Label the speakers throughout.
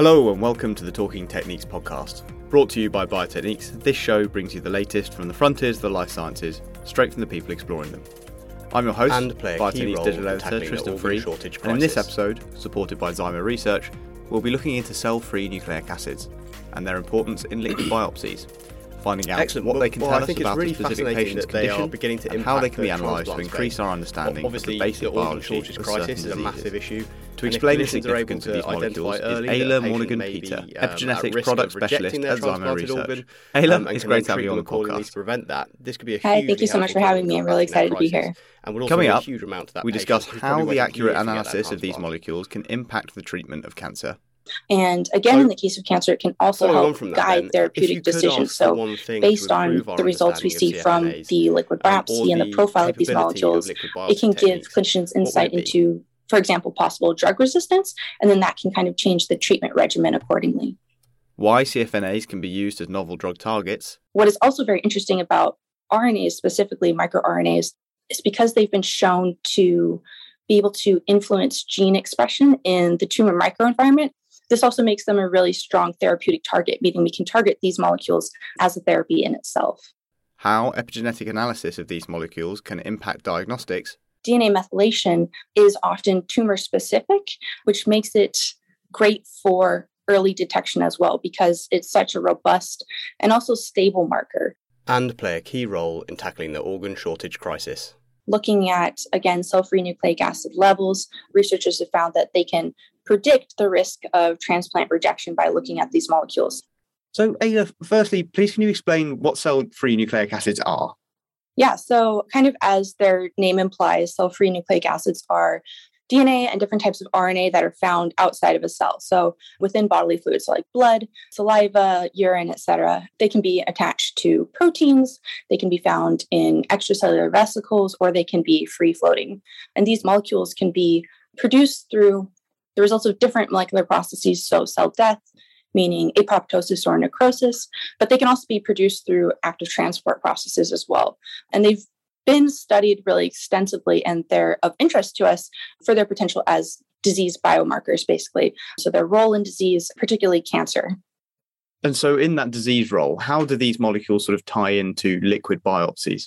Speaker 1: Hello and welcome to the Talking Techniques podcast. Brought to you by Biotechniques, this show brings you the latest from the frontiers of the life sciences, straight from the people exploring them. I'm your host,
Speaker 2: and play
Speaker 1: Biotechniques digital editor Tristan Free, and in this episode, supported by Zymo Research, we'll be looking into cell-free nucleic acids and their importance in liquid biopsies finding out
Speaker 2: Excellent.
Speaker 1: what
Speaker 2: well,
Speaker 1: they can
Speaker 2: well,
Speaker 1: tell
Speaker 2: I think
Speaker 1: us about
Speaker 2: really
Speaker 1: a specific patient's condition
Speaker 2: beginning to
Speaker 1: and how they can be analysed to increase our understanding
Speaker 2: Obviously,
Speaker 1: of the basic
Speaker 2: the
Speaker 1: biology of
Speaker 2: crisis
Speaker 1: certain
Speaker 2: is a massive
Speaker 1: diseases.
Speaker 2: issue.
Speaker 1: To explain the
Speaker 2: if clinicians are
Speaker 1: significance
Speaker 2: to
Speaker 1: of these
Speaker 2: identify
Speaker 1: molecules is
Speaker 2: early that a
Speaker 1: Ayla
Speaker 2: patient
Speaker 1: Morgan-Peter,
Speaker 2: um, at
Speaker 1: epigenetic product specialist at
Speaker 2: Zymo
Speaker 1: Research. Ayla,
Speaker 2: um,
Speaker 1: it's great to have you on the podcast.
Speaker 2: to prevent that. This could be a
Speaker 3: Hi,
Speaker 2: hugely
Speaker 3: thank you so much for having me. I'm really excited to be here.
Speaker 2: and would also
Speaker 1: Coming up,
Speaker 2: huge amount that
Speaker 1: We discuss how the accurate
Speaker 2: years to get that
Speaker 1: analysis of these molecules can impact the treatment of cancer.
Speaker 3: And again, in the case of cancer, it can also help
Speaker 2: that,
Speaker 3: guide
Speaker 2: then,
Speaker 3: therapeutic decisions. So, based on the results we see from the liquid biopsy and the
Speaker 2: the
Speaker 3: profile of these
Speaker 2: capability of
Speaker 3: molecules, it can give clinicians insight
Speaker 2: would it be?
Speaker 3: into, for example, possible drug resistance, and then that can kind of change the treatment regimen accordingly.
Speaker 1: Why CFNAs can be used as novel drug targets,
Speaker 3: What is also very interesting about RNAs, specifically microRNAs, is because they've been shown to be able to influence gene expression in the tumor microenvironment. This also makes them a really strong therapeutic target, meaning we can target these molecules as a therapy in itself.
Speaker 1: how epigenetic analysis of these molecules can impact diagnostics,
Speaker 3: DNA methylation is often tumor specific, which makes it great for early detection as well because it's such a robust and also stable marker.
Speaker 2: and play a key role in tackling the organ shortage crisis.
Speaker 3: looking at again cell-free nucleic acid levels researchers have found that they can predict the risk of transplant rejection by looking at these molecules.
Speaker 1: So, Ada, firstly, please can you explain what cell-free nucleic acids are?
Speaker 3: yeah so kind of as their name implies cell-free nucleic acids are dna and different types of rna that are found outside of a cell. So within bodily fluids so like blood saliva urine etc they can be attached to proteins. They can be found in extracellular vesicles or they can be free floating and these molecules can be produced through the results of different molecular processes so cell death meaning apoptosis or necrosis but they can also be produced through active transport processes as well. And they've been studied really extensively and they're of interest to us for their potential as disease biomarkers basically. So their role in disease particularly cancer.
Speaker 1: And so, in that disease role, how do these molecules sort of tie into liquid biopsies?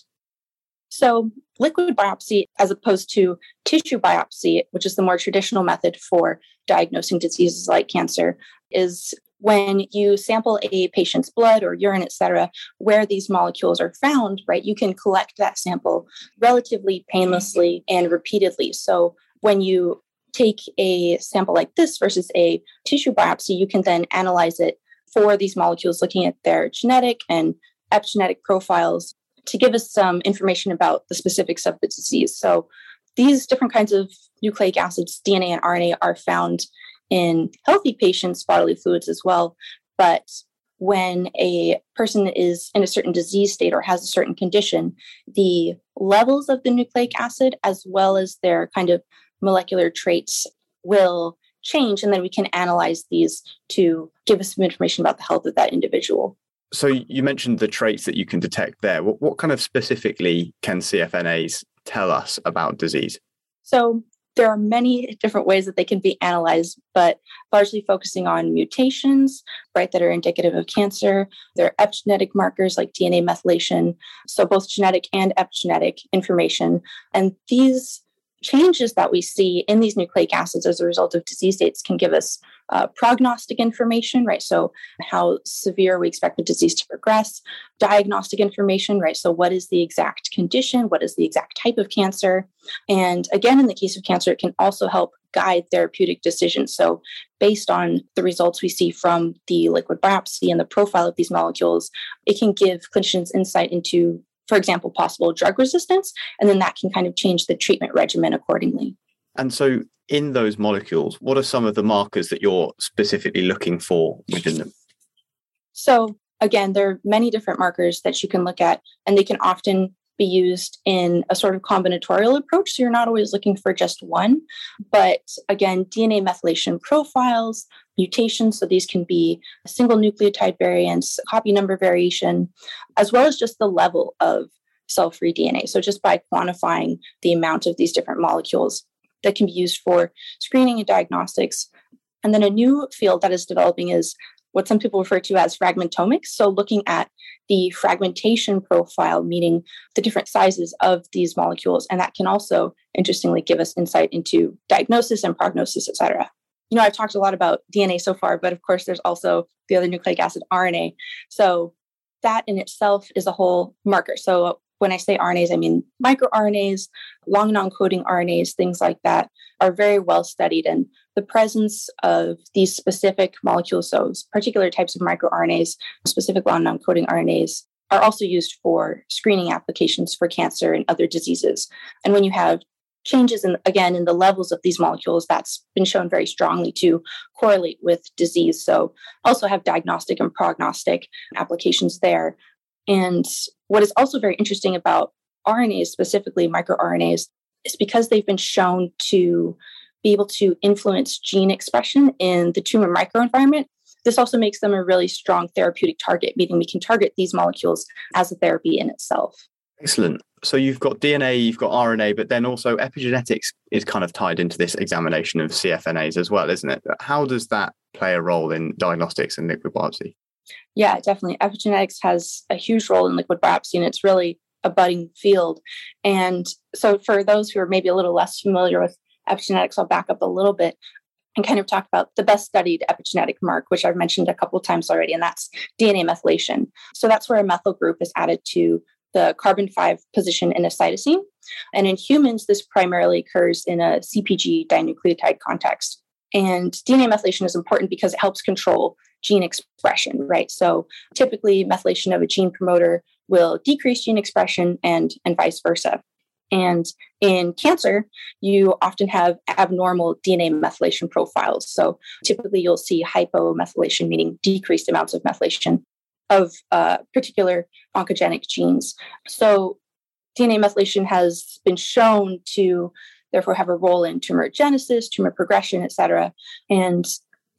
Speaker 3: So, liquid biopsy, as opposed to tissue biopsy, which is the more traditional method for diagnosing diseases like cancer, is when you sample a patient's blood or urine, et cetera, where these molecules are found, right? You can collect that sample relatively painlessly and repeatedly. So, when you take a sample like this versus a tissue biopsy, you can then analyze it for these molecules, looking at their genetic and epigenetic profiles to give us some information about the specifics of the disease. So, these different kinds of nucleic acids, DNA and RNA, are found in healthy patients' bodily fluids as well. But when a person is in a certain disease state or has a certain condition, the levels of the nucleic acid, as well as their kind of molecular traits, will change. And then we can analyze these to give us some information about the health of that individual.
Speaker 1: So, you mentioned the traits that you can detect there. What, what kind of specifically can CFNAs tell us about disease?
Speaker 3: So there are many different ways that they can be analyzed, but largely focusing on mutations, right, that are indicative of cancer. There are epigenetic markers like DNA methylation, so both genetic and epigenetic information. And these changes that we see in these nucleic acids as a result of disease states can give us uh, prognostic information, right? So, how severe we expect the disease to progress, diagnostic information, right? So, what is the exact condition? What is the exact type of cancer? And again, in the case of cancer, it can also help guide therapeutic decisions. So, based on the results we see from the liquid biopsy and the profile of these molecules, it can give clinicians insight into, for example, possible drug resistance. And then that can kind of change the treatment regimen accordingly.
Speaker 1: And so, in those molecules, what are some of the markers that you're specifically looking for within them?
Speaker 3: So, again, there are many different markers that you can look at, and they can often be used in a sort of combinatorial approach. So, you're not always looking for just one. But again, DNA methylation profiles, mutations. So, these can be a single nucleotide variants, copy number variation, as well as just the level of cell free DNA. So, just by quantifying the amount of these different molecules that can be used for screening and diagnostics And then a new field that is developing is what some people refer to as fragmentomics. So, looking at the fragmentation profile, meaning the different sizes of these molecules. And that can also, interestingly, give us insight into diagnosis and prognosis, et cetera. You know, I've talked a lot about DNA so far, but of course, there's also the other nucleic acid RNA. So, that in itself is a whole marker. So, when I say RNAs, I mean microRNAs, long non coding RNAs, things like that are very well studied. And the presence of these specific molecules, so particular types of microRNAs, specific long non coding RNAs, are also used for screening applications for cancer and other diseases. And when you have changes in again in the levels of these molecules that's been shown very strongly to correlate with disease so also have diagnostic and prognostic applications there and what is also very interesting about RNAs, specifically microRNAs, is because they've been shown to be able to influence gene expression in the tumor microenvironment. This also makes them a really strong therapeutic target, meaning we can target these molecules as a therapy in itself.
Speaker 1: Excellent. So you've got DNA, you've got RNA, but then also epigenetics is kind of tied into this examination of CFNAs as well, isn't it? How does that play a role in diagnostics and liquid biopsy?
Speaker 3: Yeah, definitely. Epigenetics has a huge role in liquid biopsy, and it's really a budding field. And so, for those who are maybe a little less familiar with epigenetics, I'll back up a little bit and kind of talk about the best studied epigenetic mark, which I've mentioned a couple of times already, and that's DNA methylation. So, that's where a methyl group is added to the carbon 5 position in a cytosine. And in humans, this primarily occurs in a CPG dinucleotide context. And DNA methylation is important because it helps control gene expression, right? So typically, methylation of a gene promoter will decrease gene expression and, and vice versa. And in cancer, you often have abnormal DNA methylation profiles. So typically, you'll see hypomethylation, meaning decreased amounts of methylation of uh, particular oncogenic genes. So DNA methylation has been shown to therefore have a role in tumor genesis, tumor progression, et cetera. And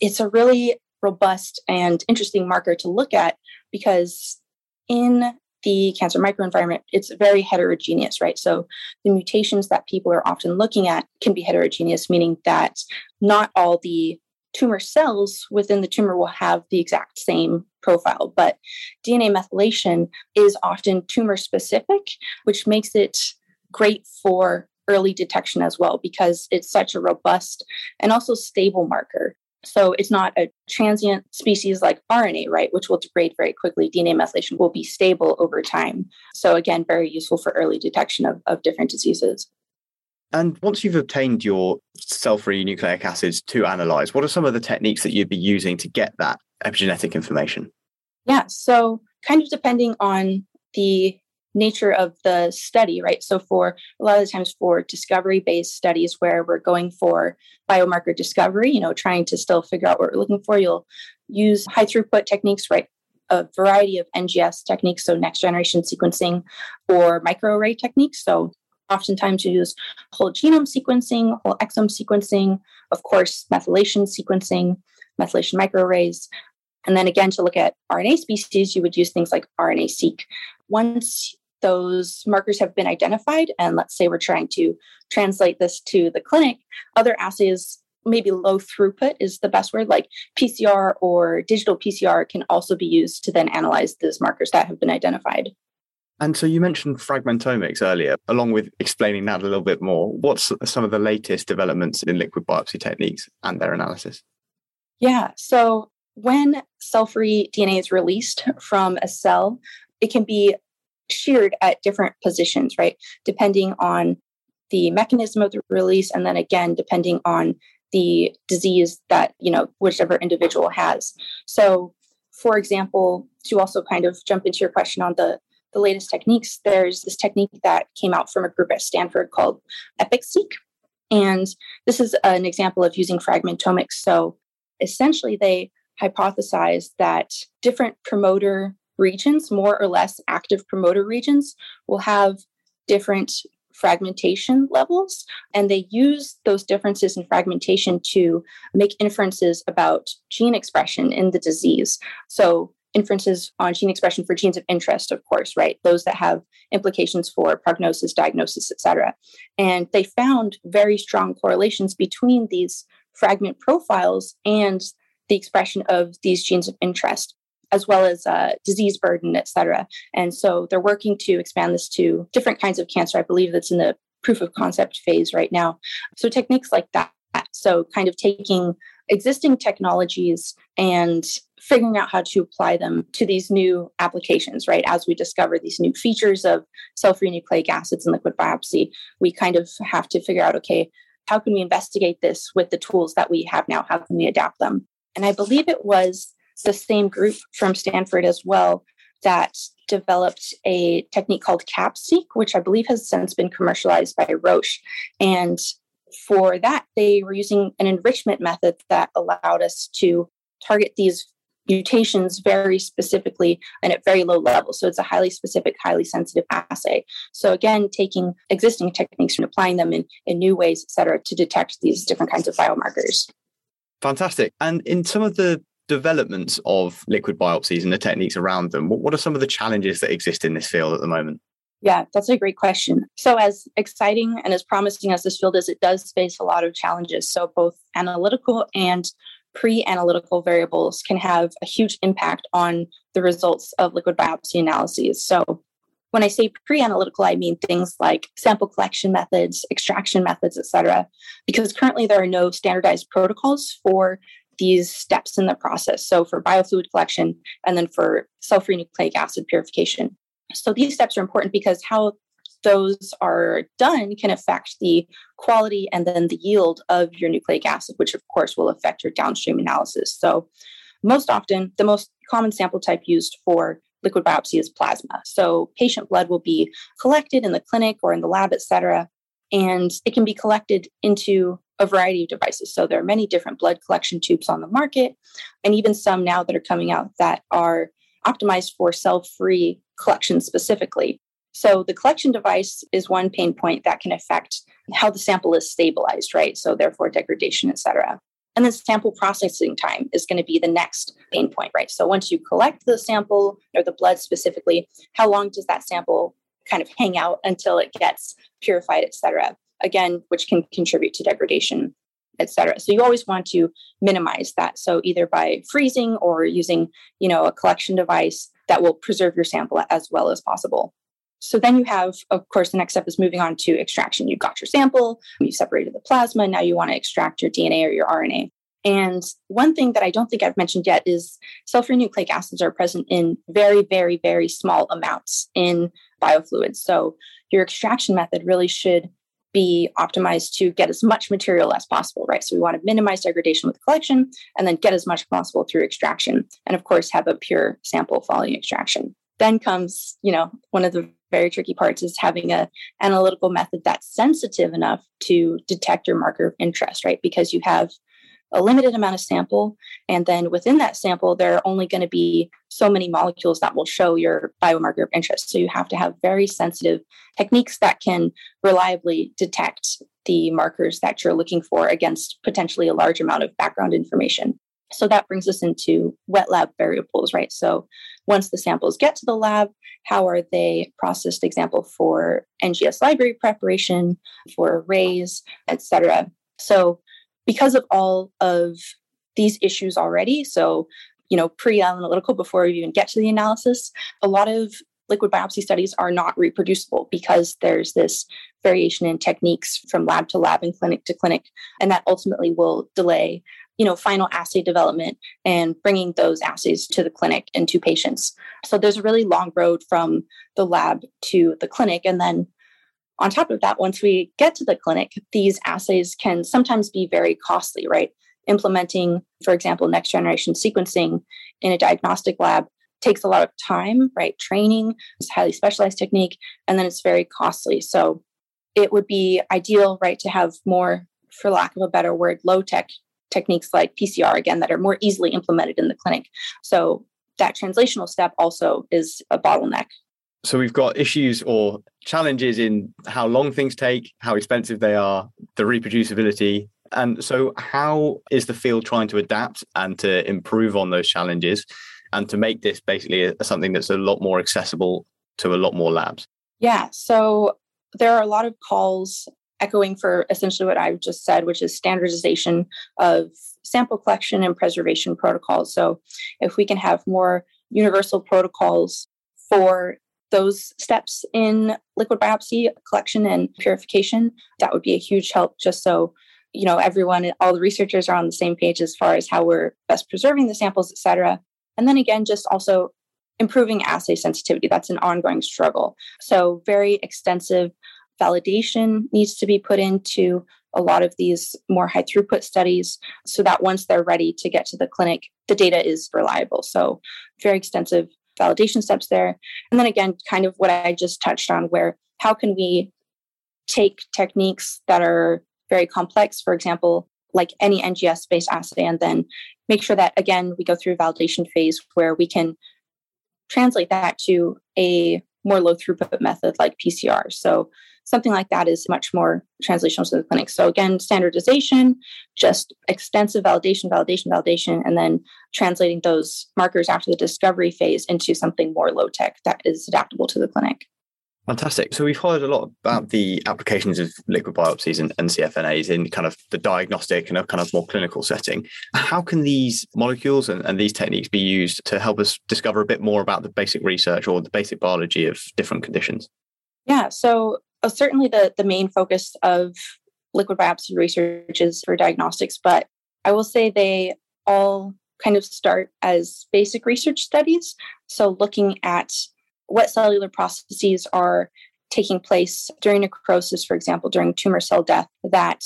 Speaker 3: it's a really robust and interesting marker to look at because in the cancer microenvironment, it's very heterogeneous, right? So the mutations that people are often looking at can be heterogeneous, meaning that not all the tumor cells within the tumor will have the exact same profile, but DNA methylation is often tumor specific, which makes it great for early detection as well because it's such a robust and also stable marker. So it's not a transient species like RNA, right, which will degrade very quickly. DNA methylation will be stable over time. So again, very useful for early detection of, of different diseases.
Speaker 1: And once you've obtained your cell-free nucleic acids to analyze, what are some of the techniques that you'd be using to get that epigenetic information?
Speaker 3: Yeah, so kind of depending on the nature of the study, right? So, for a lot of the times for discovery based studies where we're going for biomarker discovery, you know, trying to still figure out what we're looking for, you'll use high throughput techniques, right? A variety of NGS techniques, so next generation sequencing or microarray techniques. So, oftentimes you use whole genome sequencing, whole exome sequencing, of course, methylation sequencing, methylation microarrays. And then again, to look at RNA species, you would use things like RNA seq. Once those markers have been identified, and let's say we're trying to translate this to the clinic, other assays, maybe low throughput is the best word, like PCR or digital PCR can also be used to then analyze those markers that have been identified.
Speaker 1: And so you mentioned fragmentomics earlier, along with explaining that a little bit more. What's some of the latest developments in liquid biopsy techniques and their analysis?
Speaker 3: Yeah, so when cell free DNA is released from a cell, it can be sheared at different positions, right? Depending on the mechanism of the release, and then again, depending on the disease that, you know, whichever individual has. So, for example, to also kind of jump into your question on the the latest techniques, there's this technique that came out from a group at Stanford called EPIC-seq. And this is an example of using fragmentomics. So essentially, they hypothesized that different promoter regions, more or less active promoter regions, will have different fragmentation levels. And they use those differences in fragmentation to make inferences about gene expression in the disease. So, inferences on gene expression for genes of interest, of course, right? Those that have implications for prognosis, diagnosis, et cetera. And they found very strong correlations between these fragment profiles and the expression of these genes of interest as well as uh, disease burden, et cetera. And so they're working to expand this to different kinds of cancer. I believe that's in the proof of concept phase right now. So techniques like that. So kind of taking existing technologies and figuring out how to apply them to these new applications, right? As we discover these new features of free nucleic acids in liquid biopsy, we kind of have to figure out okay, how can we investigate this with the tools that we have now? How can we adapt them? And I believe it was the same group from Stanford as well that developed a technique called CAPP-Seq, which I believe has since been commercialized by Roche. And for that, they were using an enrichment method that allowed us to target these mutations very specifically and at very low levels. So it's a highly specific, highly sensitive assay. So again, taking existing techniques and applying them in, in new ways, et cetera, to detect these different kinds of biomarkers.
Speaker 1: Fantastic. And in some of the developments of liquid biopsies and the techniques around them, what are some of the challenges that exist in this field at the moment?
Speaker 3: Yeah, that's a great question. So, as exciting and as promising as this field is, it does face a lot of challenges. So, both analytical and pre analytical variables can have a huge impact on the results of liquid biopsy analyses. So, when I say pre analytical, I mean things like sample collection methods, extraction methods, et cetera, because currently there are no standardized protocols for these steps in the process. So for biofluid collection and then for cell-free nucleic acid purification. So these steps are important because how those are done can affect the quality and then the yield of your nucleic acid, which of course will affect your downstream analysis. So most often, the most common sample type used for liquid biopsy is plasma. So patient blood will be collected in the clinic or in the lab, et cetera, and it can be collected into a variety of devices. So there are many different blood collection tubes on the market, and even some now that are coming out that are optimized for cell free collection specifically. So the collection device is one pain point that can affect how the sample is stabilized, right? So therefore degradation, et cetera. And then sample processing time is going to be the next pain point, right? So once you collect the sample or the blood specifically, how long does that sample kind of hang out until it gets purified, et cetera? again, which can contribute to degradation, et cetera. So you always want to minimize that. So either by freezing or using, you know, a collection device that will preserve your sample as well as possible. So then you have, of course, the next step is moving on to extraction. You've got your sample, you've separated the plasma, now you want to extract your DNA or your RNA. And one thing that I don't think I've mentioned yet is free nucleic acids are present in very, very, very small amounts in biofluids. So your extraction method really should be optimized to get as much material as possible, right? So we want to minimize degradation with collection and then get as much possible through extraction. And of course, have a pure sample following extraction. Then comes, you know, one of the very tricky parts is having a analytical method that's sensitive enough to detect your marker of interest, right? Because you have a limited amount of sample. And then within that sample, there are only going to be so many molecules that will show your biomarker of interest. So you have to have very sensitive techniques that can reliably detect the markers that you're looking for against potentially a large amount of background information. So that brings us into wet lab variables, right? So once the samples get to the lab, how are they processed, example, for NGS library preparation, for arrays, et cetera. So because of all of these issues already, so you know, pre-analytical before we even get to the analysis, a lot of liquid biopsy studies are not reproducible because there's this variation in techniques from lab to lab and clinic to clinic, and that ultimately will delay you know final assay development and bringing those assays to the clinic and to patients so there's a really long road from the lab to the clinic and then on top of that, once we get to the clinic, these assays can sometimes be very costly, right? Implementing, for example, next generation sequencing in a diagnostic lab takes a lot of time, right? Training, it's highly specialized technique, and then it's very costly. So it would be ideal, right, to have more, for lack of a better word, low tech techniques like PCR again that are more easily implemented in the clinic. So that translational step also is a bottleneck
Speaker 1: so we've got issues or challenges in how long things take, how expensive they are, the reproducibility. And so, how is the field trying to adapt and to improve on those challenges and to make this basically a, something that's a lot more accessible to a lot more labs?
Speaker 3: Yeah. So, there are a lot of calls echoing for essentially what I've just said, which is standardization of sample collection and preservation protocols. So, if we can have more universal protocols for those steps in liquid biopsy collection and purification, that would be a huge help just so you know everyone all the researchers are on the same page as far as how we're best preserving the samples et cetera. And then again just also improving assay sensitivity. That's an ongoing struggle. So very extensive validation needs to be put into a lot of these more high throughput studies so that once they're ready to get to the clinic the data is reliable. So very extensive validation steps there. And then again kind of what i just touched on where how can we take techniques that are very complex for example like any NGS based assay, and then make sure that again we go through a validation phase where we can translate that to a more low throughput method like PCR. So something like that is much more translational to the clinic. So again, standardization, just extensive validation, validation, validation, and then translating those markers after the discovery phase into something more low tech that is adaptable to the clinic.
Speaker 1: Fantastic. So we've heard a lot about the applications of liquid biopsies and, and, CFNAs in kind of the diagnostic and a kind of more clinical setting. How can these molecules and, and, these techniques be used to help us discover a bit more about the basic research or the basic biology of different conditions?
Speaker 3: Yeah. So uh, certainly the, the main focus of liquid biopsy research is for diagnostics, but I will say they all kind of start as basic research studies. So looking at what cellular processes are taking place during necrosis, for example, during tumor cell death, that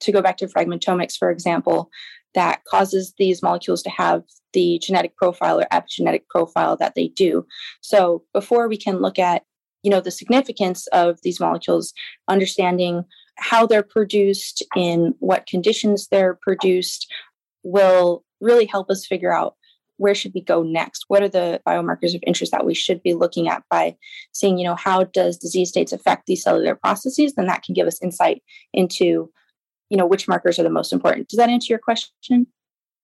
Speaker 3: to go back to fragmentomics, for example, that causes these molecules to have the genetic profile or epigenetic profile that they do. So before we can look at, you know, the significance of these molecules, understanding how they're produced, in what conditions they're produced, will really help us figure out where should we go next? What are the biomarkers of interest that we should be looking at by seeing, you know, how does disease states affect these cellular processes? Then that can give us insight into, you know, which markers are the most important. Does that answer your question?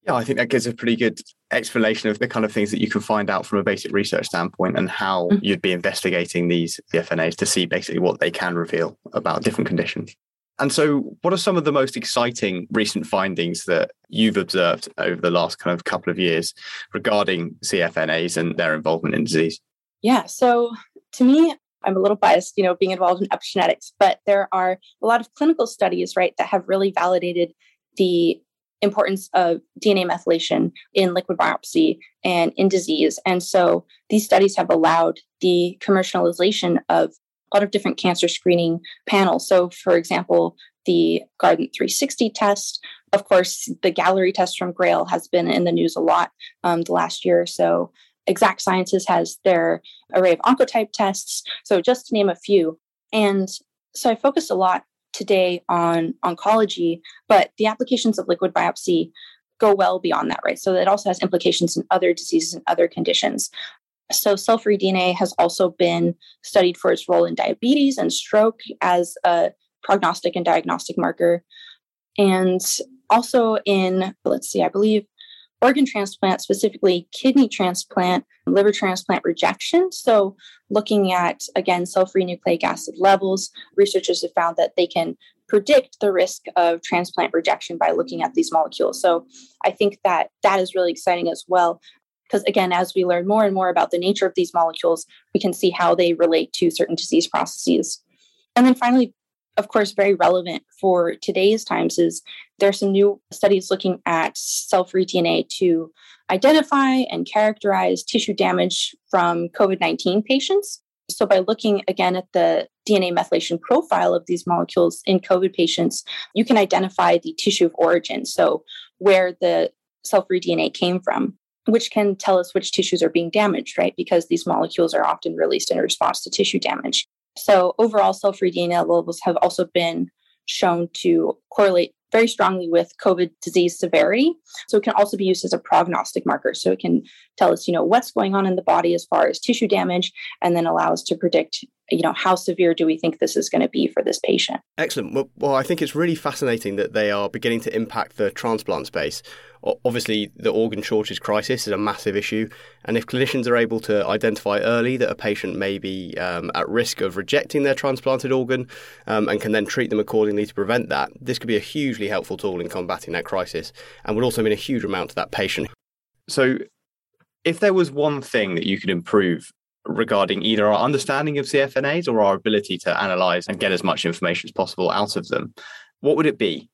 Speaker 1: Yeah, I think that gives a pretty good explanation of the kind of things that you can find out from a basic research standpoint and how mm-hmm. you'd be investigating these FNAs to see basically what they can reveal about different conditions. And so, what are some of the most exciting recent findings that you've observed over the last kind of couple of years regarding CFNAs and their involvement in disease?
Speaker 3: Yeah. So, to me, I'm a little biased, you know, being involved in epigenetics, but there are a lot of clinical studies, right, that have really validated the importance of DNA methylation in liquid biopsy and in disease. And so these studies have allowed the commercialization of a lot of different cancer screening panels. So, for example, the Guardant360 test, of course, the Galleri test from Grail has been in the news a lot um, the last year or so. Exact Sciences has their array of oncotype tests. So, just to name a few. And so, I focused a lot today on oncology, but the applications of liquid biopsy go well beyond that, right? So, it also has implications in other diseases and other conditions. So, cell free DNA has also been studied for its role in diabetes and stroke as a prognostic and diagnostic marker. And also in, let's see, I believe organ transplant, specifically kidney transplant, liver transplant rejection. So, looking at, again, cell free nucleic acid levels, researchers have found that they can predict the risk of transplant rejection by looking at these molecules. So, I think that that is really exciting as well. Because again, as we learn more and more about the nature of these molecules, we can see how they relate to certain disease processes. And then finally, of course, very relevant for today's times is there are some new studies looking at cell free DNA to identify and characterize tissue damage from COVID 19 patients. So, by looking again at the DNA methylation profile of these molecules in COVID patients, you can identify the tissue of origin. So, where the cell free DNA came from which can tell us which tissues are being damaged, right? Because these molecules are often released in response to tissue damage. So, overall, free DNA levels have also been shown to correlate very strongly with COVID disease severity. So, it can also be used as a prognostic marker. So, it can tell us, you know, what's going on in the body as far as tissue damage, and then allow us to predict you know, how severe do we think this is going to be for this patient?
Speaker 2: Excellent. Well, well, I think it's really fascinating that they are beginning to impact the transplant space. Obviously, the organ shortage crisis is a massive issue. And if clinicians are able to identify early that a patient may be um, at risk of rejecting their transplanted organ um, and can then treat them accordingly to prevent that, this could be a hugely helpful tool in combating that crisis and would also mean a huge amount to that patient.
Speaker 1: So, if there was one thing that you could improve regarding either our understanding of CFNAs or our ability to analyze and get as much information as possible out of them, what would it be?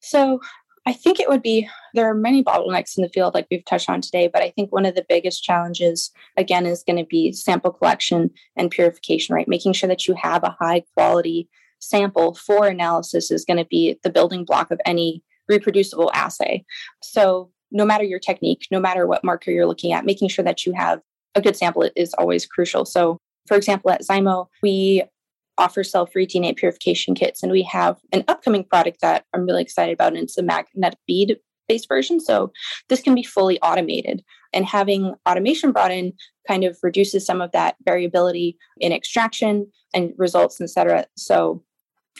Speaker 3: So, I think it would be there are many bottlenecks in the field, like we've touched on today, but I think one of the biggest challenges, again, is going to be sample collection and purification, right? Making sure that you have a high quality sample for analysis is going to be the building block of any reproducible assay. So, no matter your technique, no matter what marker you're looking at, making sure that you have a good sample is always crucial. So, for example, at Zymo, we offer cell-free DNA purification kits, and we have an upcoming product that I'm really excited about, and it's a magnetic bead based version. So this can be fully automated, and having automation brought in kind of reduces some of that variability in extraction and results, etc. So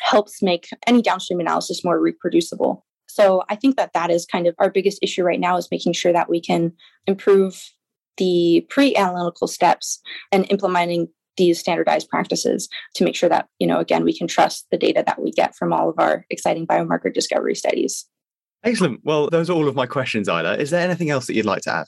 Speaker 3: helps make any downstream analysis more reproducible. So I think that that is kind of our biggest issue right now is making sure that we can improve the pre-analytical steps and implementing these standardized practices to make sure that, you know, again, we can trust the data that we get from all of our exciting biomarker discovery studies.
Speaker 1: Excellent. Well, those are all of my questions, Isla. Is there anything else that you'd like to add?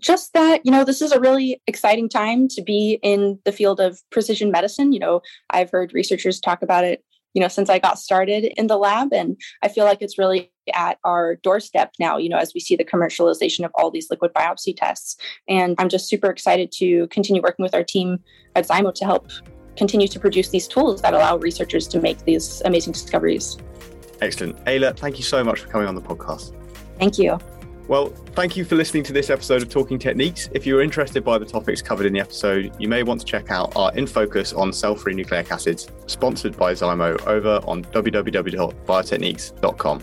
Speaker 3: Just that, you know, this is a really exciting time to be in the field of precision medicine. You know, I've heard researchers talk about it you know, since I got started in the lab. And I feel like it's really at our doorstep now, you know, as we see the commercialization of all these liquid biopsy tests. And I'm just super excited to continue working with our team at Zymo to help continue to produce these tools that allow researchers to make these amazing discoveries.
Speaker 1: Excellent. Ayla, thank you so much for coming on the podcast.
Speaker 3: Thank you.
Speaker 1: Well, thank you for listening to this episode of Talking Techniques. If you're interested by the topics covered in the episode, you may want to check out our In Focus on cell free nucleic acids, sponsored by Zymo, over on www.biotechniques.com.